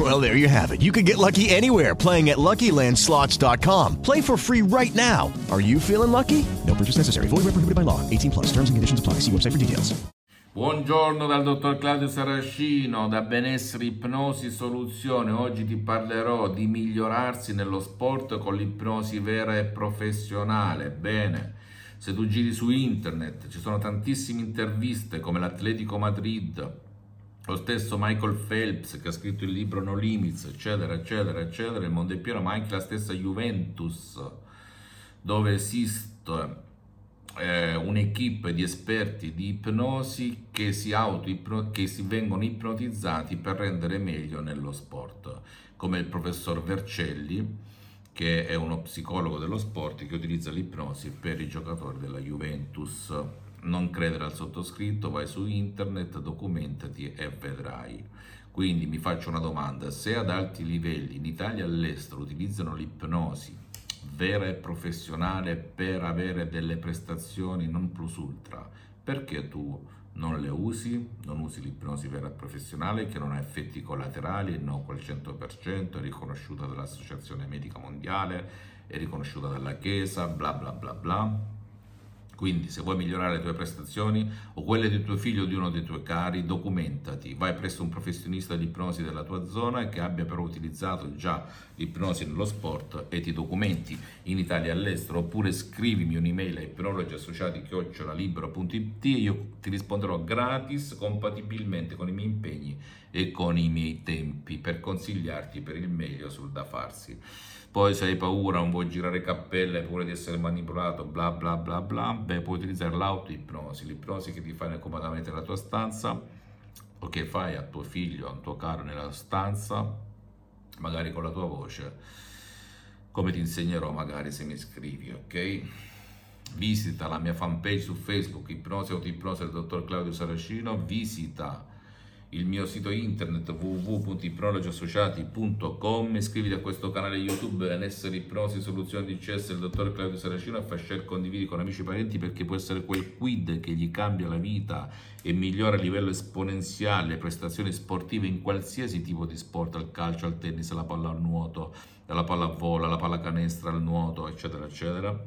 Well, there you have it. You can get lucky anywhere playing at LuckyLandSlots.com. Play for free right now. Are you feeling lucky? No purchase necessary. Void where prohibited by law. 18 plus. Terms and conditions apply. See website for details. Buongiorno dal dottor Claudio Saracino da Benessere Ipnosi Soluzione. Oggi ti parlerò di migliorarsi nello sport con l'ipnosi vera e professionale. Bene, se tu giri su internet ci sono tantissime interviste come l'Atletico Madrid, lo stesso Michael Phelps che ha scritto il libro No Limits, eccetera, eccetera, eccetera, il mondo è pieno, ma anche la stessa Juventus, dove esiste eh, un'equipe di esperti di ipnosi che si, che si vengono ipnotizzati per rendere meglio nello sport, come il professor Vercelli, che è uno psicologo dello sport che utilizza l'ipnosi per i giocatori della Juventus. Non credere al sottoscritto, vai su internet, documentati e vedrai. Quindi mi faccio una domanda, se ad alti livelli in Italia e all'estero utilizzano l'ipnosi vera e professionale per avere delle prestazioni non plus ultra, perché tu non le usi, non usi l'ipnosi vera e professionale che non ha effetti collaterali, no quel 100%, è riconosciuta dall'Associazione Medica Mondiale, è riconosciuta dalla Chiesa, bla bla bla bla quindi se vuoi migliorare le tue prestazioni o quelle di tuo figlio o di uno dei tuoi cari, documentati, vai presso un professionista di ipnosi della tua zona che abbia però utilizzato già l'ipnosi nello sport e ti documenti in Italia e all'estero oppure scrivimi un'email a ipnologi associati chiocciolalibero.it e io ti risponderò gratis compatibilmente con i miei impegni e con i miei tempi per consigliarti per il meglio sul da farsi. Poi se hai paura, non vuoi girare cappelle, hai paura di essere manipolato, bla bla bla bla, beh puoi utilizzare l'autoipnosi, l'ipnosi che ti fai comodamente nella tua stanza o che fai a tuo figlio, a un tuo caro nella stanza, magari con la tua voce, come ti insegnerò magari se mi scrivi, ok? Visita la mia fanpage su Facebook, Ipnosi Autoipnosi del dottor Claudio Saracino, visita il mio sito internet www.ipnologiassociati.com iscriviti a questo canale YouTube Benessere Ipnosi Soluzioni di CS del dottor Claudio Saracino e fai share condividi con amici e parenti perché può essere quel quid che gli cambia la vita e migliora a livello esponenziale le prestazioni sportive in qualsiasi tipo di sport, al calcio, al tennis, alla palla al nuoto, alla pallavolo, alla pallacanestro, al nuoto, eccetera, eccetera.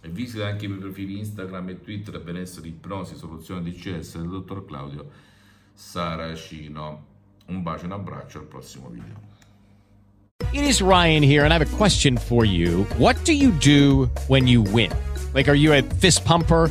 E visita anche i miei profili Instagram e Twitter Benessere Ipnosi Soluzioni di CS del dottor Claudio Saracino. Un bacio e un abbraccio al prossimo video. It is Ryan here and I have a question for you. What do you do when you win? Like are you a fist pumper?